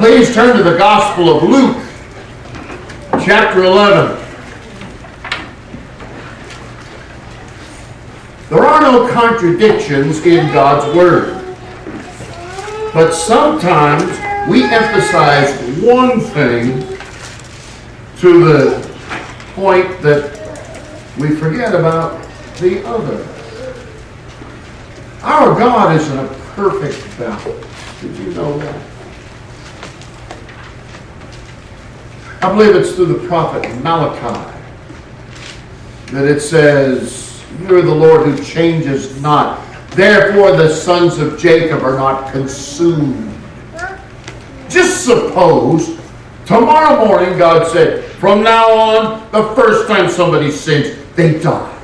Please turn to the Gospel of Luke, chapter 11. There are no contradictions in God's Word. But sometimes we emphasize one thing to the point that we forget about the other. Our God is in a perfect balance. Did you know that? I believe it's through the prophet Malachi that it says, You're the Lord who changes not. Therefore the sons of Jacob are not consumed. Just suppose tomorrow morning God said, From now on, the first time somebody sins, they die.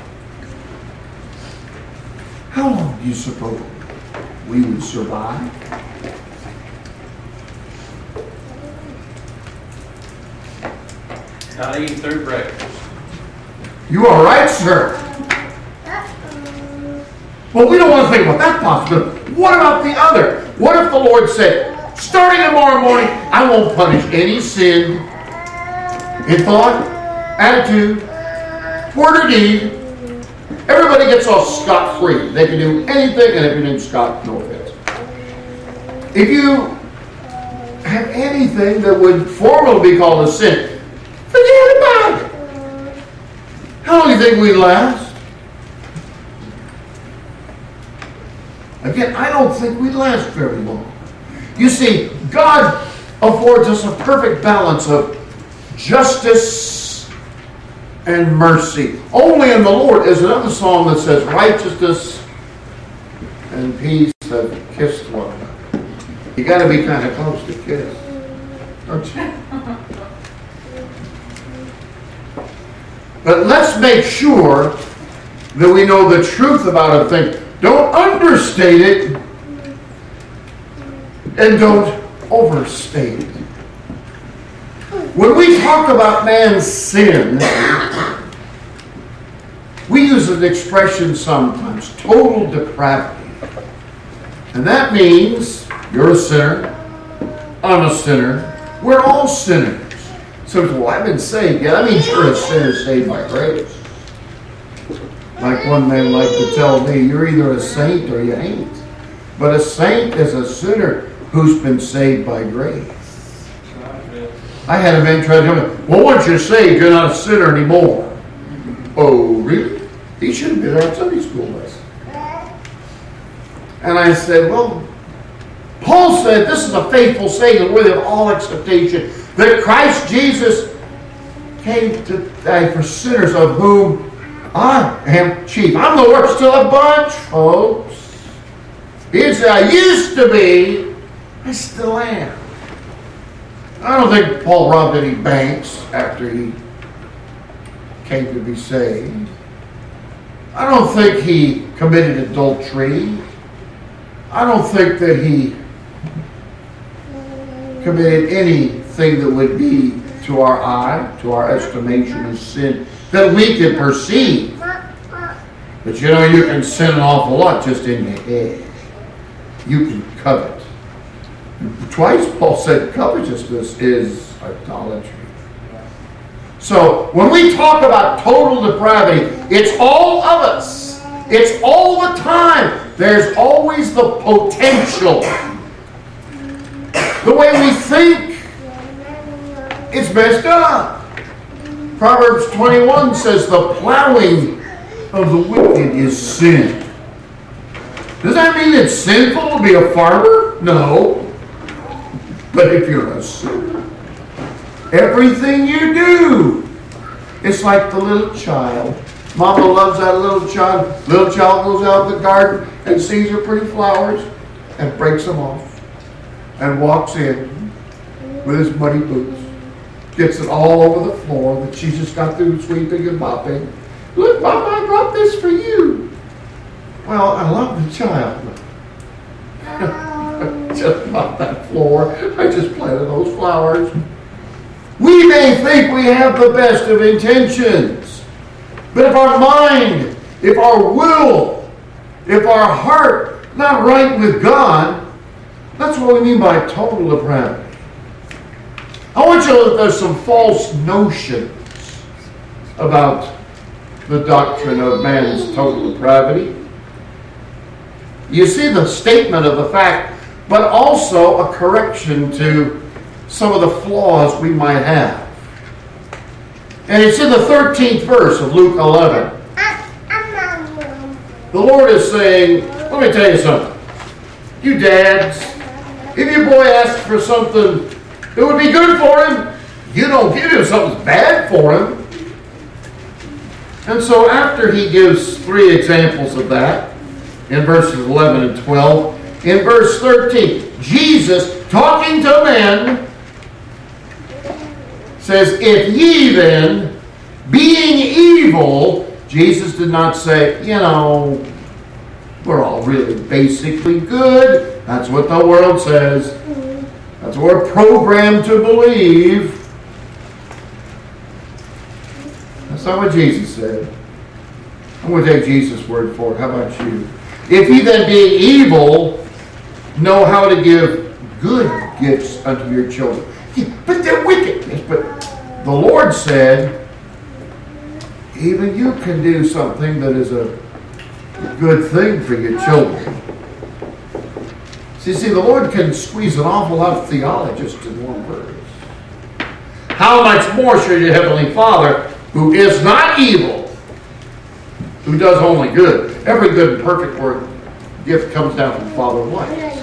How long do you suppose we would survive? Not eating through breakfast. You are right, sir. But we don't want to think about that possibility. What about the other? What if the Lord said, starting tomorrow morning, I won't punish any sin in thought, attitude, word, or deed. Everybody gets off scot free. They can do anything, and if your name's Scott, no offense. If you have anything that would formally be called a sin, forget about it. How long do you think we last? Again, I don't think we last very long. You see, God affords us a perfect balance of justice and mercy. Only in the Lord is another song that says, Righteousness and peace have kissed one another. You got to be kind of close to kiss, don't you? But let's make sure that we know the truth about a thing. Don't understate it and don't overstate it. When we talk about man's sin, we use an expression sometimes total depravity. And that means you're a sinner, I'm a sinner, we're all sinners. So, well, I've been saved. Yeah, that means you're a sinner saved by grace. Like one man liked to tell me, you're either a saint or you ain't. But a saint is a sinner who's been saved by grace. I had a man try to tell me, well, once you're saved, you're not a sinner anymore. Oh, really? He should have been our Sunday school lesson. And I said, well, Paul said this is a faithful saying worthy of all acceptation that Christ Jesus came to die for sinners of whom I am chief. I'm the worst of the bunch, folks. Said, I used to be, I still am. I don't think Paul robbed any banks after he came to be saved. I don't think he committed adultery. I don't think that he committed anything that would be to our eye, to our estimation of sin, that we can perceive. But you know, you can sin an awful lot just in your head. You can covet. Twice Paul said covetousness is idolatry. So when we talk about total depravity, it's all of us. It's all the time. There's always the potential. The way we think, it's messed up. Proverbs 21 says the plowing of the wicked is sin. Does that mean it's sinful to be a farmer? No. But if you're a sinner, everything you do, it's like the little child. Mama loves that little child. Little child goes out in the garden and sees her pretty flowers and breaks them off and walks in with his muddy boots. Gets it all over the floor that she just got through sweeping and mopping. Look, Mama, I brought this for you. Well, I love the child. just not that floor. I just planted those flowers. We may think we have the best of intentions, but if our mind, if our will, if our heart not right with God, that's what we mean by total depravity. I want you to look, there's some false notions about the doctrine of man's total depravity. You see the statement of the fact, but also a correction to some of the flaws we might have. And it's in the 13th verse of Luke 11. The Lord is saying, let me tell you something. You dads, if your boy asks for something that would be good for him, you don't give him something bad for him. And so after he gives three examples of that, in verses 11 and 12, in verse 13, Jesus, talking to men, says, If ye then, being evil, Jesus did not say, you know, we're all really basically good. That's what the world says. That's what we're programmed to believe. That's not what Jesus said. I'm going to take Jesus' word for it. How about you? If ye then being evil know how to give good gifts unto your children. But they're wicked. But the Lord said, even you can do something that is a good thing for your children. See, see, the Lord can squeeze an awful lot of theologists in one verse. How much more should your Heavenly Father, who is not evil, who does only good, every good and perfect work, gift comes down from the Father of lights,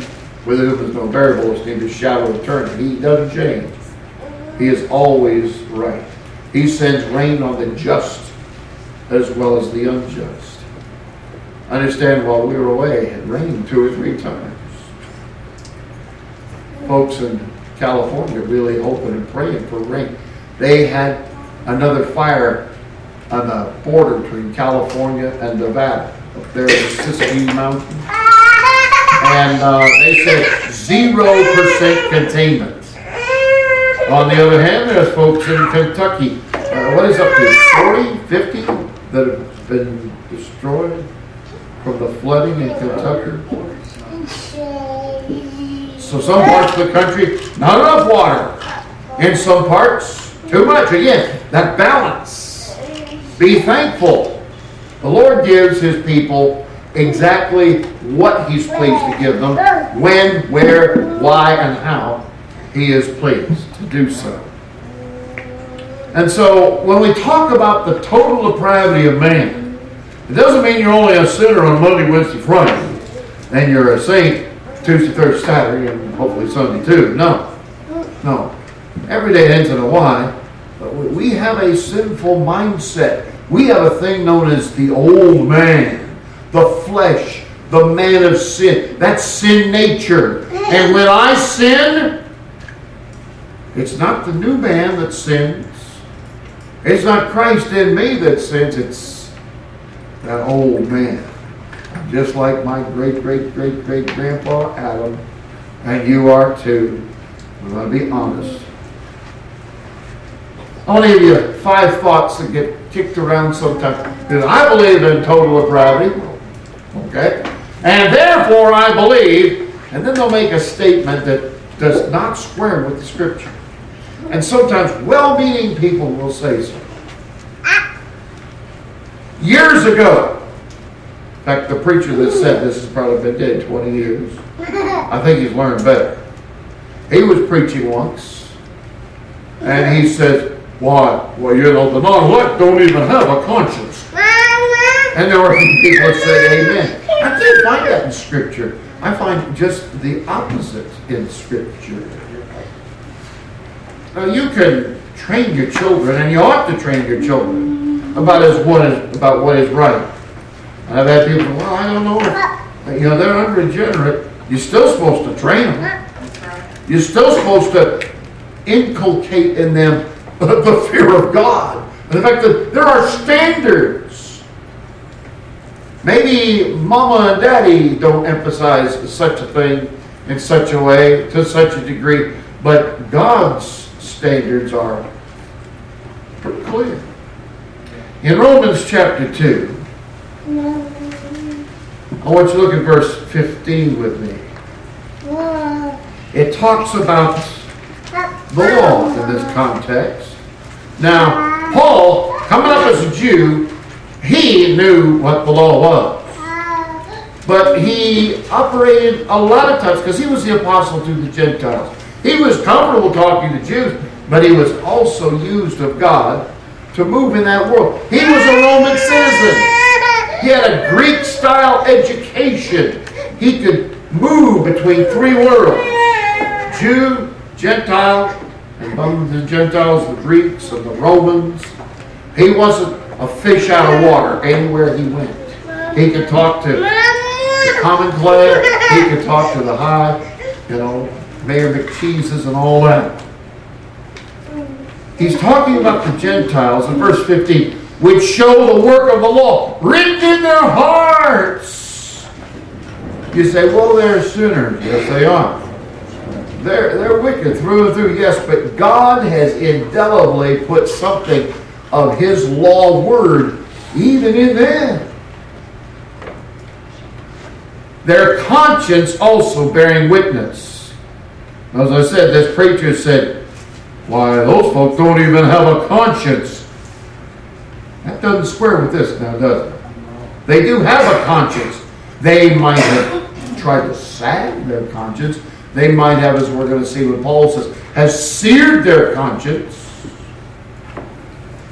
with whom is no variable, neither shadow of turning. He doesn't change. He is always right. He sends rain on the just as well as the unjust. I understand while we were away, it rained two or three times. Folks in California really hoping and praying for rain. They had another fire on the border between California and Nevada, up there in the Siskiyou Mountains. And uh, they said zero percent containment. On the other hand, there's folks in Kentucky. Uh, what is up to 40, 50 that have been destroyed from the flooding in Kentucky? So some parts of the country, not enough water. In some parts, too much. Again, that balance. Be thankful. The Lord gives His people exactly what He's pleased to give them, when, where, why, and how He is pleased to do so. And so when we talk about the total depravity of man, it doesn't mean you're only a sinner on Monday, Wednesday, Friday, and you're a saint Tuesday, Thursday, Saturday, and hopefully Sunday too. No. No. Every day ends in a Y. But we have a sinful mindset. We have a thing known as the old man, the flesh, the man of sin. That's sin nature. And when I sin, it's not the new man that sins. It's not Christ in me that sins. It's that old man. Just like my great, great, great, great grandpa Adam. And you are too. I'm going to be honest. I want to give you five thoughts that get kicked around sometimes. Because I believe in total depravity. Okay? And therefore I believe, and then they'll make a statement that does not square with the scripture. And sometimes well meaning people will say so. Years ago, in fact, the preacher that said this has probably been dead 20 years. I think he's learned better. He was preaching once, and he said, Why? Well, you know, the non elect don't even have a conscience. And there were people that said, Amen. I didn't find that in Scripture. I find just the opposite in Scripture. Now, you can train your children, and you ought to train your children about, as what is, about what is right. I've had people, well, I don't know. You know, they're unregenerate. You're still supposed to train them. You're still supposed to inculcate in them the fear of God. And the fact there are standards. Maybe mama and daddy don't emphasize such a thing in such a way, to such a degree, but God's standards are pretty clear. In Romans chapter 2, I want you to look at verse 15 with me. It talks about the law, in this context. Now, Paul, coming up as a Jew, he knew what the law was. But he operated a lot of times because he was the apostle to the Gentiles. He was comfortable talking to Jews, but he was also used of God to move in that world. He was a Roman citizen. He had a Greek style education. He could move between three worlds Jew, Gentile, and among the Gentiles, the Greeks and the Romans. He wasn't a fish out of water anywhere he went. He could talk to the common clay, he could talk to the high, you know, Mayor McCheeses and all that. He's talking about the Gentiles in verse 15, which show the work of the law written in their hearts. You say, well, they're sinners. Yes, they are. They're, they're wicked through and through, yes, but God has indelibly put something of His law word even in them. Their conscience also bearing witness. As I said, this preacher said, why, those folks don't even have a conscience. That doesn't square with this now, does it? They do have a conscience. They might have tried to sag their conscience. They might have, as we're going to see what Paul says, has seared their conscience.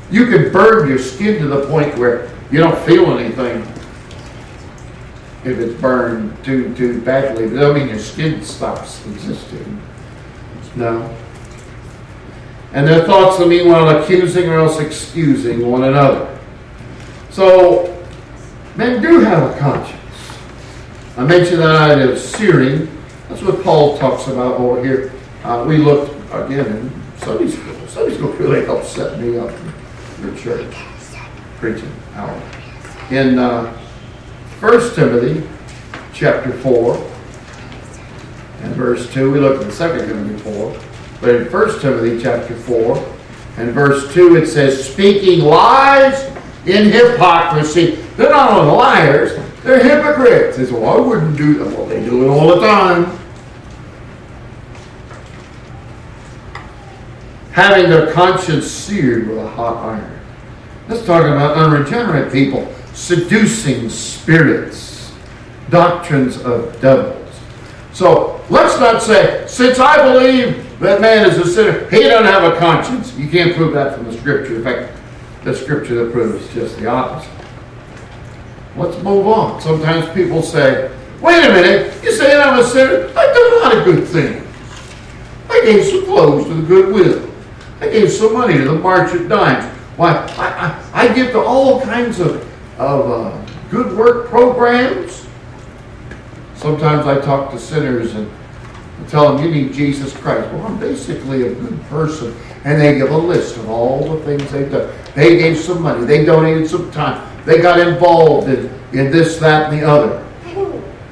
You can burn your skin to the point where you don't feel anything if it's burned too too badly. It doesn't mean your skin stops existing. No. And their thoughts are meanwhile accusing or else excusing one another. So men do have a conscience. I mentioned that idea of searing. That's what Paul talks about over here. Uh, we looked again in Sunday school. Sunday school really helped set me up in the church preaching hour. In uh, 1 Timothy chapter 4 and verse 2, we looked at 2 Timothy 4, but in 1 Timothy chapter 4 and verse 2 it says, speaking lies in hypocrisy. They're not only liars, they're hypocrites. They say, well, I wouldn't do that. Well, they do it all the time. Having their conscience seared with a hot iron. Let's talk about unregenerate people seducing spirits, doctrines of devils. So let's not say, since I believe that man is a sinner, he doesn't have a conscience. You can't prove that from the scripture. In fact, the scripture that proves just the opposite. Let's move on. Sometimes people say, wait a minute, you say I'm a sinner? I've done a lot of good things. I gave some clothes to the Goodwill. I gave some money to the March of Dimes. Why, I, I, I give to all kinds of of uh, good work programs. Sometimes I talk to sinners and tell them you need Jesus Christ. Well, I'm basically a good person. And they give a list of all the things they've done. They gave some money. They donated some time. They got involved in, in this, that, and the other.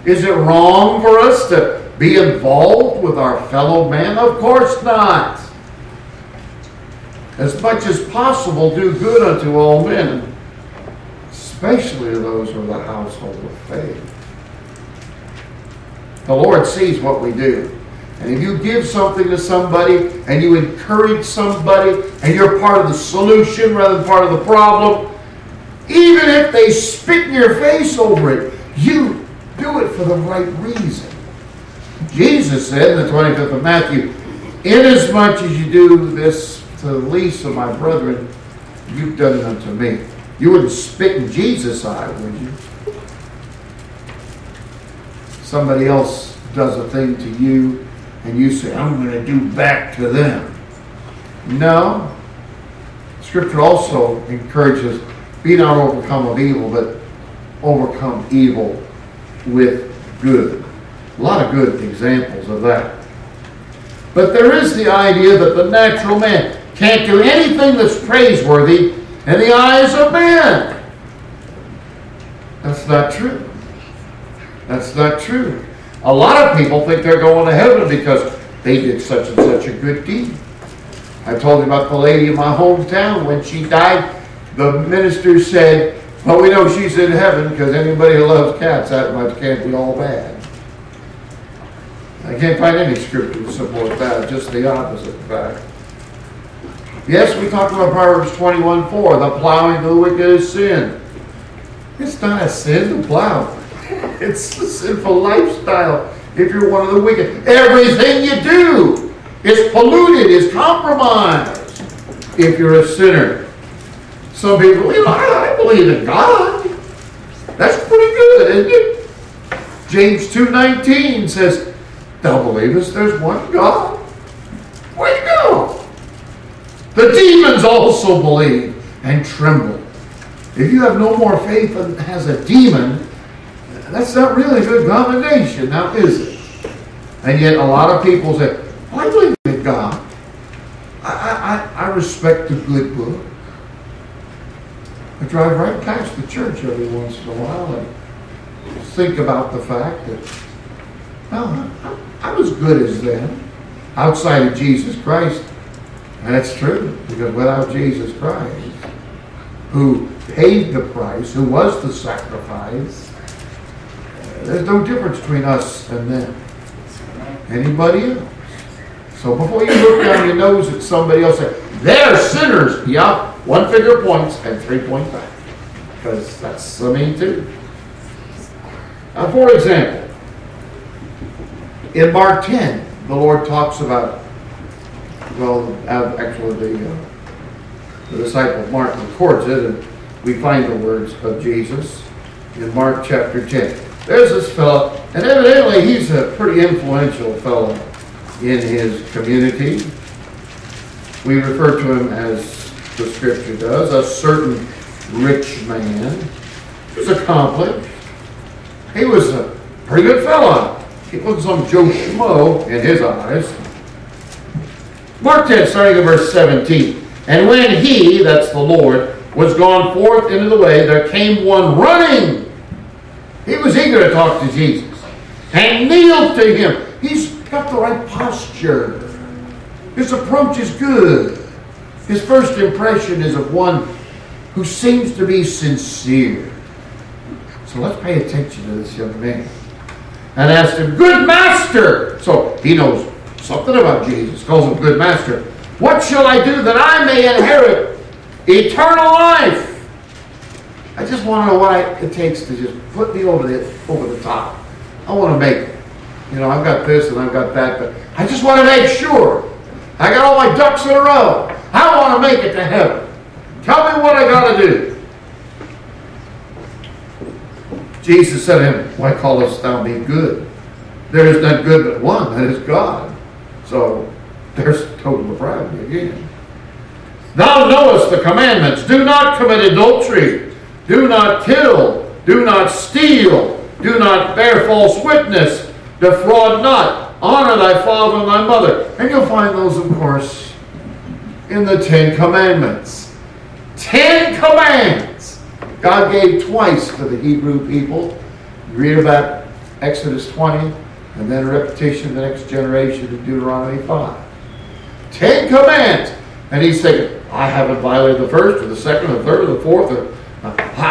Is it wrong for us to be involved with our fellow man? Of course not. As much as possible, do good unto all men especially to those of the household of faith. The Lord sees what we do. And if you give something to somebody and you encourage somebody and you're part of the solution rather than part of the problem, even if they spit in your face over it, you do it for the right reason. Jesus said in the 25th of Matthew, Inasmuch as you do this to the least of my brethren, you've done it unto me. You wouldn't spit in Jesus' eye, would you? Somebody else does a thing to you, and you say, I'm going to do back to them. No. Scripture also encourages, be not overcome of evil, but overcome evil with good. A lot of good examples of that. But there is the idea that the natural man can't do anything that's praiseworthy in the eyes of men. That's not true. That's not true. A lot of people think they're going to heaven because they did such and such a good deed. I told you about the lady in my hometown. When she died, the minister said, Well, we know she's in heaven because anybody who loves cats that much can't be all bad. I can't find any scripture to support that, just the opposite fact. Yes, we talked about Proverbs 21 4. The plowing of the wicked is sin. It's not a sin to plow, it's a sinful lifestyle if you're one of the wicked. Everything you do is polluted, is compromised if you're a sinner. Some people, you know, I, I believe in God. That's pretty good, isn't it? James 2.19 says, Thou believest there's one God? Where you go? The demons also believe and tremble. If you have no more faith than has a demon, that's not really a good combination, now is it? And yet a lot of people say, I believe in God. I, I, I respect the good book. I drive right past the church every once in a while and think about the fact that, well, I, I was good as them outside of Jesus Christ. And that's true, because without Jesus Christ, who paid the price, who was the sacrifice, there's no difference between us and them. Anybody else? So before you look down your nose at somebody else, say, they're sinners. Yeah, one finger points and three point back. Because that's the main two. Now, for example, in Mark 10, the Lord talks about, well, actually, the, uh, the disciple Mark records it, and we find the words of Jesus in Mark chapter 10. There's this fellow, and evidently he's a pretty influential fellow in his community. We refer to him as the scripture does, a certain rich man. He was accomplished. He was a pretty good fellow. He wasn't some Joe Schmo in his eyes. Mark 10, starting at verse 17. And when he, that's the Lord, was gone forth into the way, there came one running he was eager to talk to Jesus and kneeled to him. He's got the right posture. His approach is good. His first impression is of one who seems to be sincere. So let's pay attention to this young man. And asked him, Good master! So he knows something about Jesus, calls him good master. What shall I do that I may inherit eternal life? I just want to know what I, it takes to just put me over the over the top. I want to make. You know, I've got this and I've got that, but I just want to make sure. I got all my ducks in a row. I want to make it to heaven. Tell me what I got to do. Jesus said to him, Why callest thou me good? There is none good but one, that is God. So there's total depravity again. Thou knowest the commandments. Do not commit adultery. Do not kill. Do not steal. Do not bear false witness. Defraud not. Honor thy father and thy mother. And you'll find those, of course, in the Ten Commandments. Ten commands God gave twice to the Hebrew people. You read about Exodus 20, and then a repetition of the next generation in Deuteronomy 5. Ten commands. And he's thinking, I haven't violated the first, or the second, or the third, or the fourth, or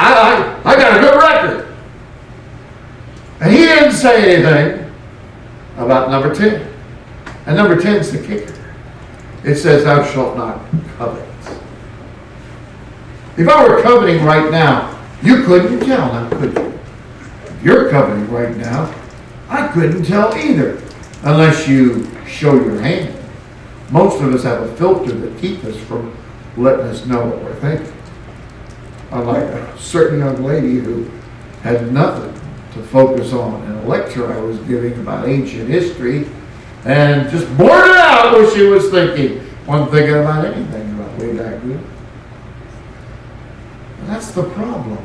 I, I, I got a good record. And he didn't say anything about number 10. And number 10 is the kicker. It says, Thou shalt not covet. If I were coveting right now, you couldn't tell now, could you? If you're coveting right now, I couldn't tell either, unless you show your hand. Most of us have a filter that keeps us from letting us know what we're thinking unlike a certain young lady who had nothing to focus on in a lecture I was giving about ancient history and just blurted out what she was thinking. Wasn't thinking about anything about way back then. And that's the problem.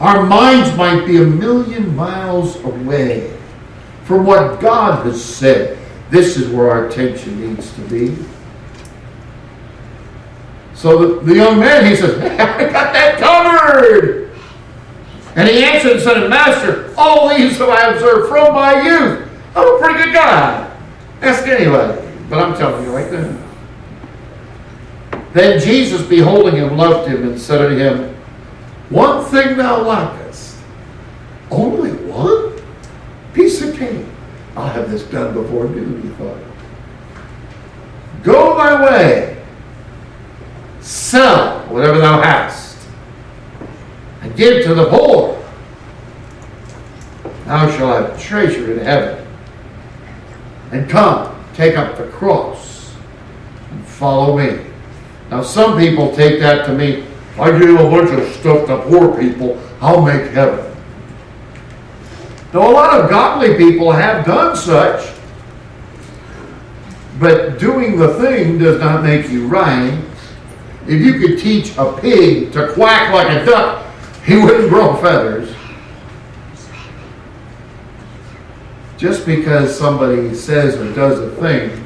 Our minds might be a million miles away from what God has said. This is where our attention needs to be. So the, the young man, he says, Covered. And he answered and said, Master, all these have I observed from my youth. I'm a pretty good guy. Ask anybody. But I'm telling you right now. Then Jesus, beholding him, loved him and said unto him, One thing thou lackest. Only one? Piece of cake. I'll have this done before noon, he thought. Go thy way Sell whatever thou hast, and give to the poor. Thou shalt have treasure in heaven. And come, take up the cross, and follow me. Now, some people take that to mean, I give a bunch of stuff to poor people, I'll make heaven. Now, a lot of godly people have done such, but doing the thing does not make you right. If you could teach a pig to quack like a duck, he wouldn't grow feathers. Just because somebody says or does a thing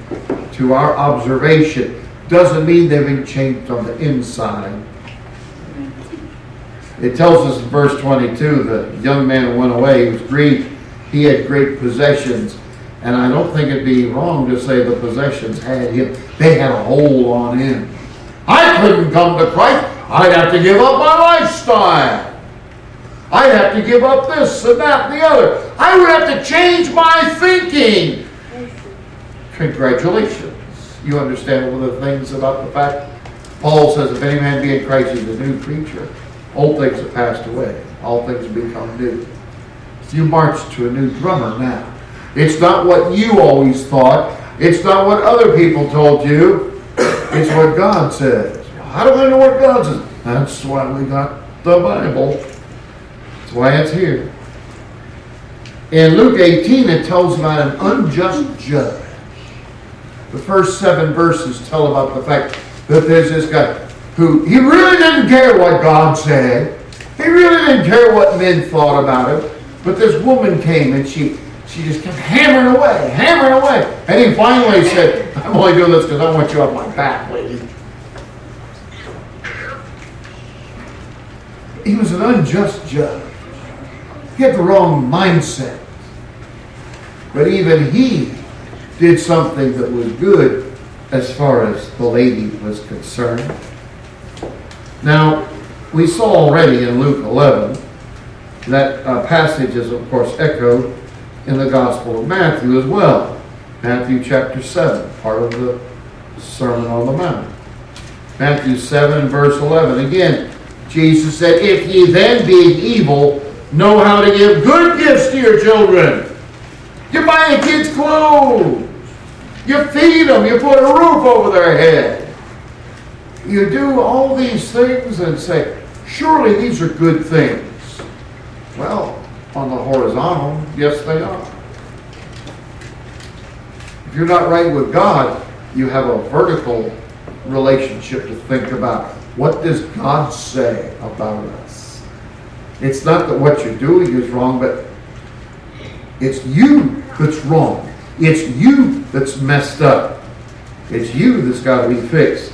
to our observation doesn't mean they've been changed on the inside. It tells us in verse 22 the young man went away, he was grieved, he had great possessions. And I don't think it'd be wrong to say the possessions had him, they had a hold on him. I couldn't come to Christ, I'd have to give up my lifestyle. I'd have to give up this and that and the other. I would have to change my thinking. Congratulations. You understand one of the things about the fact Paul says, if any man be in Christ, he's a new creature. Old things have passed away. All things have become new. You march to a new drummer now. It's not what you always thought. It's not what other people told you. It's what God says. How do I know what God says? That's why we got the Bible. That's why it's here. In Luke 18, it tells about an unjust judge. The first seven verses tell about the fact that there's this guy who he really didn't care what God said. He really didn't care what men thought about him. But this woman came and she she just kept hammering away, hammering away. And he finally said, I'm only doing this because I want you off my back, lady. He was an unjust judge. He had the wrong mindset. But even he did something that was good as far as the lady was concerned. Now, we saw already in Luke 11 that uh, passage is, of course, echoed in the Gospel of Matthew as well. Matthew chapter 7, part of the Sermon on the Mount. Matthew 7, verse 11. Again, Jesus said, If ye then, being evil, know how to give good gifts to your children, you buy the kids clothes, you feed them, you put a roof over their head. You do all these things and say, Surely these are good things. Well, on the horizontal, yes, they are. If you're not right with God, you have a vertical relationship to think about. What does God say about us? It's not that what you're doing is wrong, but it's you that's wrong. It's you that's messed up. It's you that's got to be fixed.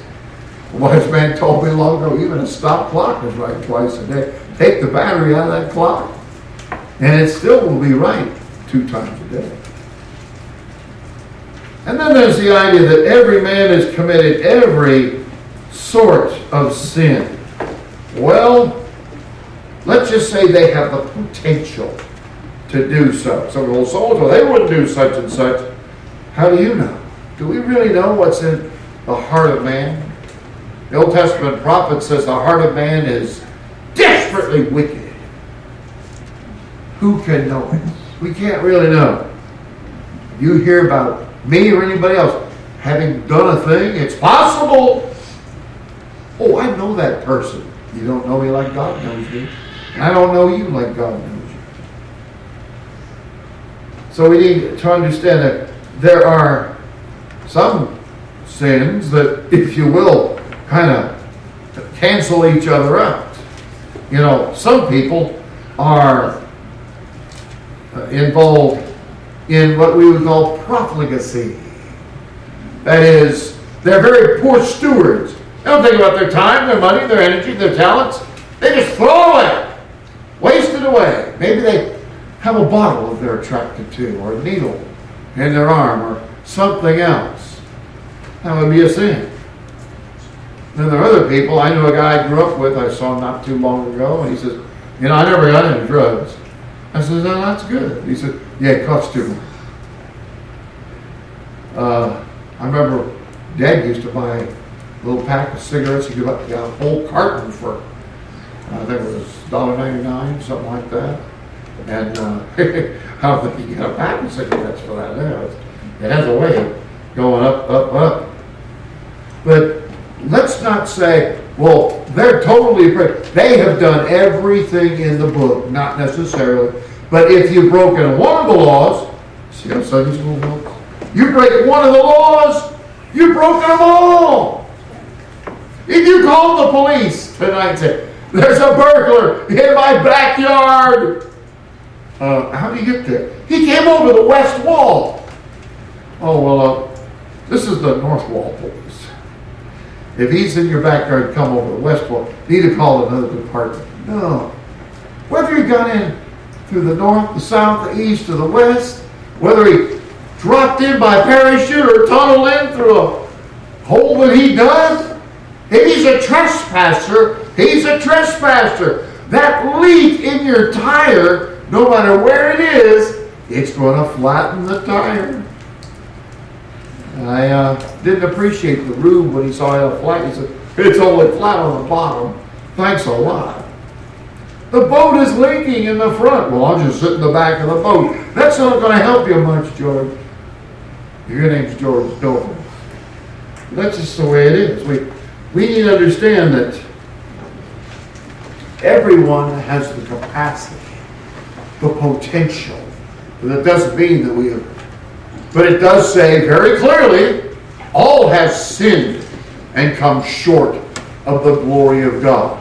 A wise man told me long ago, even a stop clock is right twice a day. Take the battery out of that clock, and it still will be right two times a day. And then there's the idea that every man has committed every sort of sin. Well, let's just say they have the potential to do so. So well, so they wouldn't do such and such. How do you know? Do we really know what's in the heart of man? The Old Testament prophet says the heart of man is desperately wicked. Who can know it? We can't really know. You hear about me or anybody else having done a thing, it's possible. Oh, I know that person. You don't know me like God knows me. I don't know you like God knows you. So we need to understand that there are some sins that, if you will, kind of cancel each other out. You know, some people are uh, involved in what we would call profligacy. That is, they're very poor stewards. They don't think about their time, their money, their energy, their talents. They just throw it away, waste it away. Maybe they have a bottle that they're attracted to, or a needle in their arm, or something else. That would be a sin. Then there are other people. I knew a guy I grew up with, I saw him not too long ago, and he says, You know, I never got into drugs. I said, No, that's good. He said, Yeah, it costs too much. Uh, I remember Dad used to buy a little pack of cigarettes. Got, got a whole carton for, I think it was $1.99, something like that. And uh, I don't think you get a pack of cigarettes for that now. It has a way of going up, up, up. But let's not say, well, they're totally, afraid. they have done everything in the book, not necessarily. But if you've broken one of the laws, see how Sunday school works? You break one of the laws, you've broken them all. If you call the police tonight and there's a burglar in my backyard. Uh, how do you get there? He came over the west wall. Oh, well, uh, this is the north wall police. If he's in your backyard, come over the west wall. Need to call another department. No. Whether he got in through the north, the south, the east, or the west, whether he dropped in by parachute or tunneled in through a hole that he dug, if he's a trespasser, he's a trespasser. That leak in your tire, no matter where it is, it's going to flatten the tire. I uh, didn't appreciate the rube when he saw it flat. He said, it's only flat on the bottom. Thanks a lot. The boat is leaking in the front. Well, I'll just sit in the back of the boat. That's not going to help you much, George. Your name's George Dover. That's just the way it is. We, we need to understand that everyone has the capacity, the potential. But that doesn't mean that we have but it does say very clearly, all have sinned and come short of the glory of God.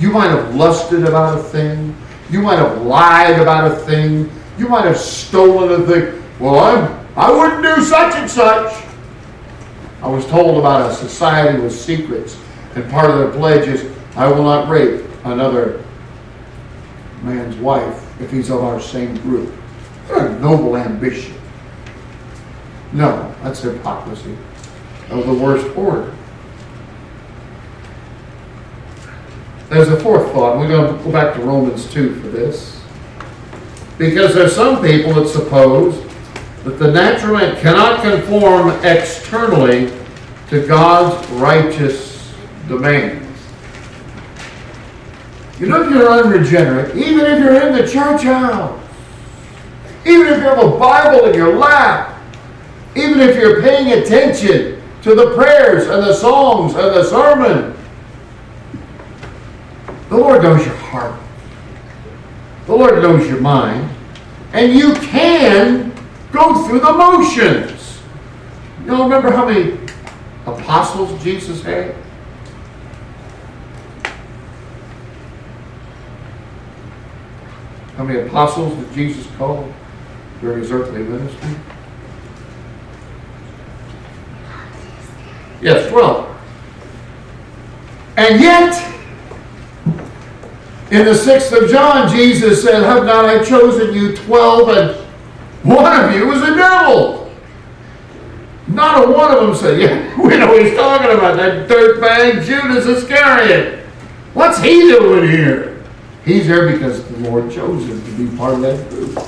You might have lusted about a thing. You might have lied about a thing. You might have stolen a thing. Well, I'm, I wouldn't do such and such. I was told about a society with secrets, and part of their pledge is, I will not rape another man's wife if he's of our same group. Noble ambition. No, that's hypocrisy of the worst order. There's a fourth thought. We're going to go back to Romans 2 for this. Because there's some people that suppose that the natural man cannot conform externally to God's righteous demands. You know, if you're unregenerate, even if you're in the church house, even if you have a Bible in your lap, even if you're paying attention to the prayers and the songs and the sermon, the Lord knows your heart. The Lord knows your mind. And you can go through the motions. You know, remember how many apostles Jesus had? How many apostles did Jesus call during his earthly ministry? Yes, 12. And yet, in the 6th of John, Jesus said, Have not I chosen you 12, and one of you is a devil? Not a one of them said, Yeah, we know he's talking about. That dirtbag Judas Iscariot. What's he doing here? He's there because the Lord chose him to be part of that group.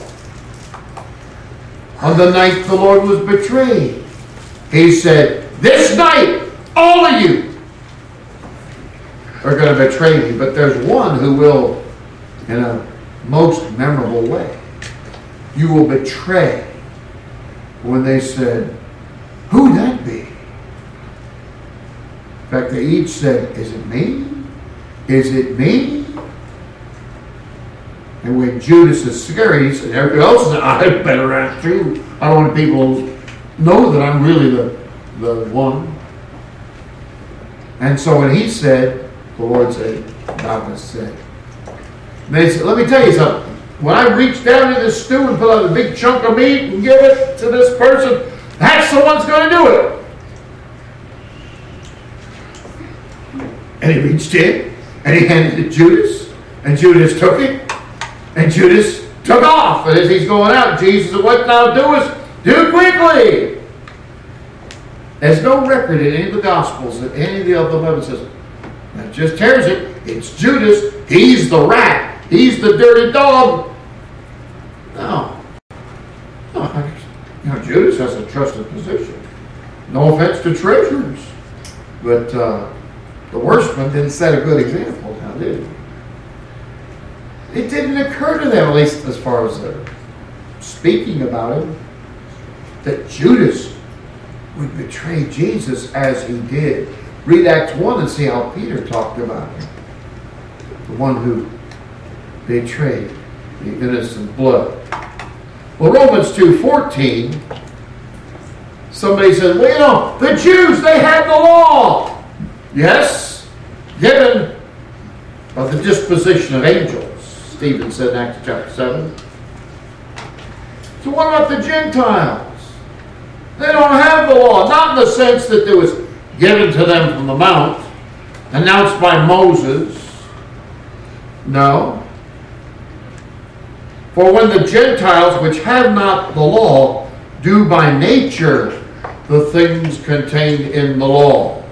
On the night the Lord was betrayed, he said, this night, all of you are going to betray me, but there's one who will, in a most memorable way, you will betray when they said, Who'd that be? In fact, they each said, Is it me? Is it me? And when Judas is he said, everybody else said, I better act too. I don't want people to know that I'm really the the one. And so when he said, the Lord said, Thou hast said. And they said, Let me tell you something. When I reach down in this stew and pull out a big chunk of meat and give it to this person, that's the one's going to do it. And he reached in and he handed it to Judas, and Judas took it, and Judas took off. And as he's going out, Jesus said, What thou doest, do quickly. There's no record in any of the Gospels that any of the other eleven says, that just tears it. It's Judas. He's the rat. He's the dirty dog. No. No, you know, Judas has a trusted position. No offense to treasurers. But uh, the worst one didn't set a good example now, did it? It didn't occur to them, at least as far as they're speaking about it, that Judas would betray Jesus as he did. Read Acts 1 and see how Peter talked about him. The one who betrayed the innocent blood. Well, Romans 2.14, somebody said, well, you know, the Jews, they had the law. Yes, given by the disposition of angels, Stephen said in Acts chapter 7. So what about the Gentiles? They don't have the law, not in the sense that it was given to them from the mount, announced by Moses. No. For when the Gentiles, which have not the law, do by nature the things contained in the law.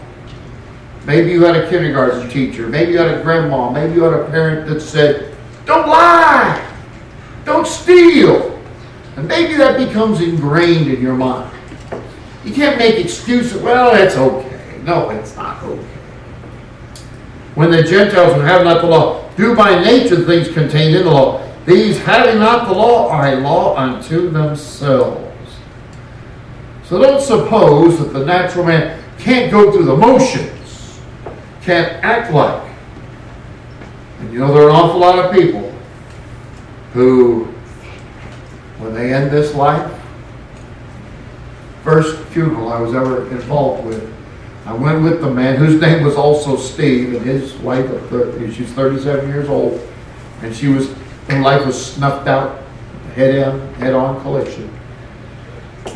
Maybe you had a kindergarten teacher, maybe you had a grandma, maybe you had a parent that said, Don't lie, don't steal. And maybe that becomes ingrained in your mind. You can't make excuses, well, it's okay. No, it's not okay. When the Gentiles who have not the law do by nature things contained in the law, these having not the law are a law unto themselves. So don't suppose that the natural man can't go through the motions, can't act like. You know, there are an awful lot of people who, when they end this life, first funeral I was ever involved with, I went with the man whose name was also Steve, and his wife, she's 37 years old, and she was, and life was snuffed out, head on, head on collision.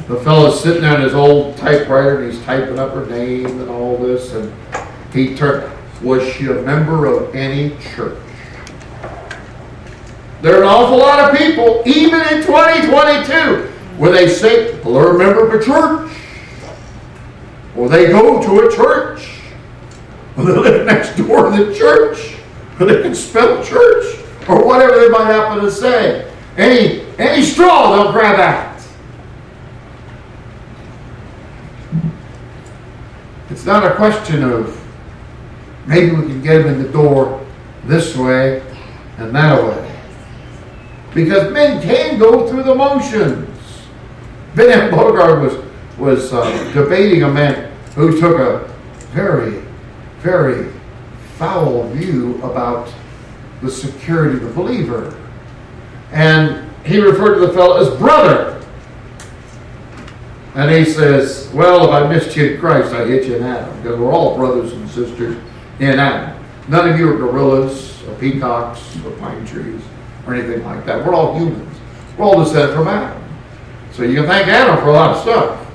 The fellow's sitting there on his old typewriter, and he's typing up her name and all this, and he turned, was she a member of any church? There are an awful lot of people, even in 2022, where they say, well, they're a member of a church. Or they go to a church. Or they live next door to the church. Or they can spell church. Or whatever they might happen to say. Any, any straw they'll grab at. It's not a question of maybe we can get them in the door this way and that way. Because men can go through the motions. Ben Bogard was, was uh, debating a man who took a very, very foul view about the security of the believer. And he referred to the fellow as brother. And he says, Well, if I missed you in Christ, I hit you in Adam. Because we're all brothers and sisters in Adam. None of you are gorillas or peacocks or pine trees or anything like that. We're all humans. We're all descended from Adam. So you can thank Adam for a lot of stuff.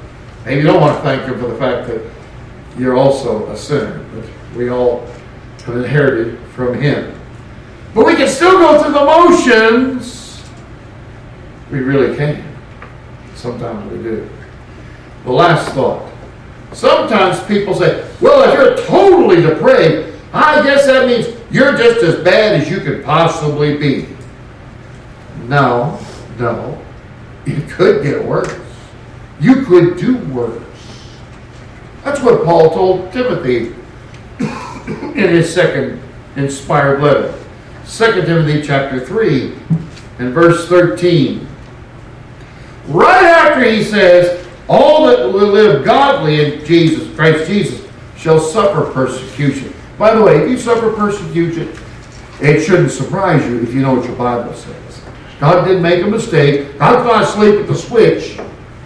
Maybe you don't want to thank him for the fact that you're also a sinner. But we all have inherited from him. But we can still go through the motions. We really can. Sometimes we do. The last thought. Sometimes people say, well, if you're totally depraved, I guess that means you're just as bad as you could possibly be. No, no. It could get worse. You could do worse. That's what Paul told Timothy in his second inspired letter. 2 Timothy chapter 3 and verse 13. Right after he says, All that will live godly in Jesus, Christ Jesus, shall suffer persecution. By the way, if you suffer persecution, it shouldn't surprise you if you know what your Bible says. God didn't make a mistake. God's not asleep at the switch.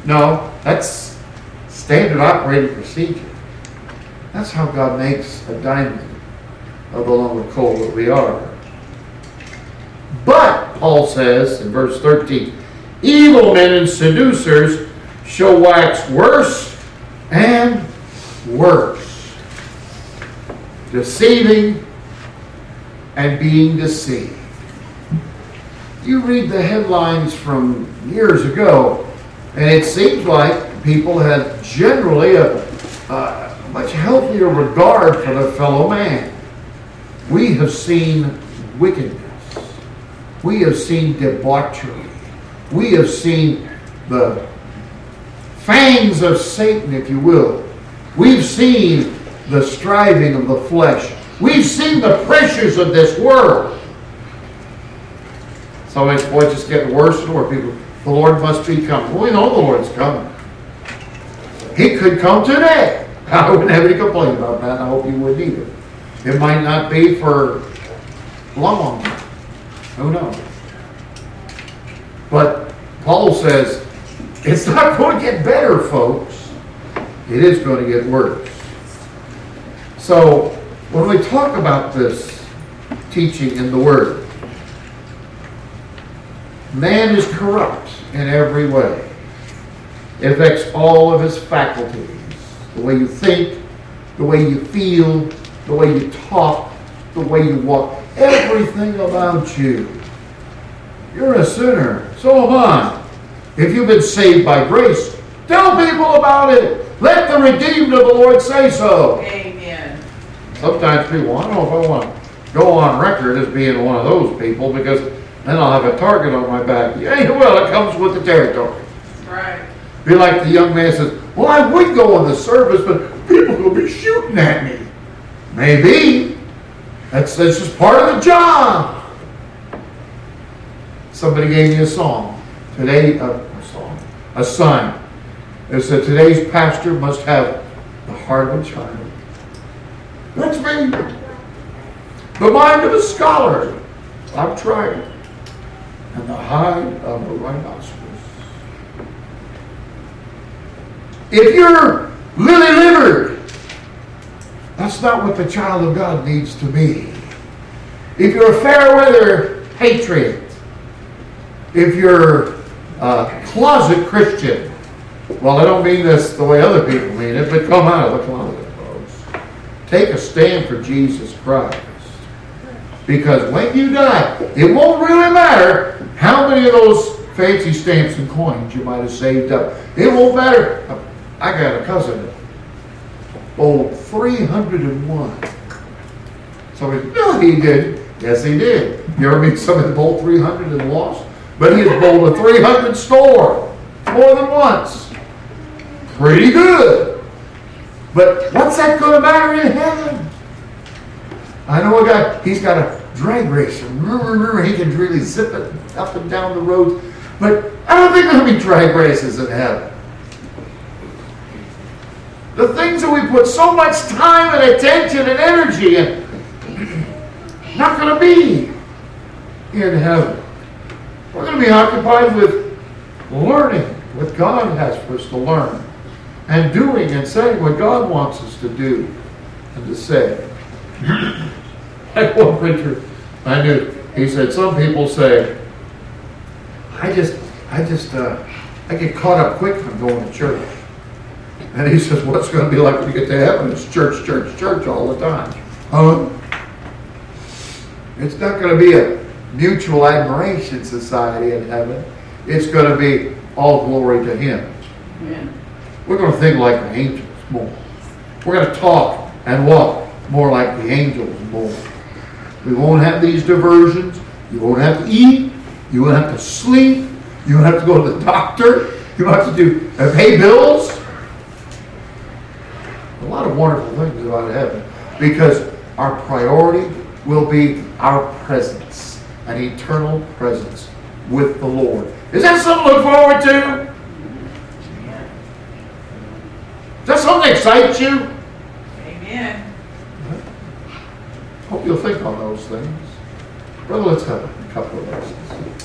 No, that's standard operating procedure. That's how God makes a diamond of the lump of coal that we are. But, Paul says in verse 13, evil men and seducers shall wax worse and worse, deceiving and being deceived you read the headlines from years ago, and it seems like people had generally a, a much healthier regard for their fellow man. We have seen wickedness. We have seen debauchery. We have seen the fangs of Satan, if you will. We've seen the striving of the flesh. We've seen the pressures of this world. So it's boy, just getting worse and worse. People, the Lord must be coming. Well, we know the Lord's coming. He could come today. I wouldn't have any complaint about that. I hope you wouldn't either. It might not be for long. Who knows? But Paul says it's not going to get better, folks. It is going to get worse. So when we talk about this teaching in the Word, man is corrupt in every way. It affects all of his faculties. The way you think, the way you feel, the way you talk, the way you walk. Everything about you. You're a sinner. So am I. If you've been saved by grace, tell people about it. Let the redeemed of the Lord say so. Amen. Sometimes people, I don't know if I want to go on record as being one of those people because then I'll have a target on my back. Yeah, well, it comes with the territory. Right. Be like the young man says, Well, I would go in the service, but people will be shooting at me. Maybe. That's, that's just part of the job. Somebody gave me a song. Today, uh, a song, a sign. It said, Today's pastor must have the heart of a child. That's me. The mind of a scholar. I've tried. And the hide of a rhinoceros. If you're lily livered, that's not what the child of God needs to be. If you're a fair weather patriot, if you're a closet Christian, well, I don't mean this the way other people mean it, but come out of the closet, folks. Take a stand for Jesus Christ. Because when you die, it won't really matter how many of those fancy stamps and coins you might have saved up. It won't matter. I got a cousin Oh, 301. Somebody, no, he did. Yes, he did. You ever meet somebody that bowled 300 and lost? But he bowled a 300 score more than once. Pretty good. But what's that going to matter in heaven? I know a guy, he's got a drag race. He can really zip it up and down the road. But I don't think there'll be drag races in heaven. The things that we put so much time and attention and energy in, not going to be in heaven. We're going to be occupied with learning what God has for us to learn and doing and saying what God wants us to do and to say. like one preacher I knew, he said, some people say, I just, I just, uh, I get caught up quick from going to church. And he says, what's going to be like when you get to heaven? It's church, church, church all the time. Huh? It's not going to be a mutual admiration society in heaven. It's going to be all glory to him. Amen. We're going to think like the angels more. We're going to talk and walk more like the angels more. We won't have these diversions. You won't have to eat. You won't have to sleep. You won't have to go to the doctor. You won't have to do uh, pay bills a lot of wonderful things about heaven because our priority will be our presence, an eternal presence with the Lord. Is that something to look forward to? Does that something excite you? Amen. Hope you'll think on those things. Brother, let's have a couple of lessons.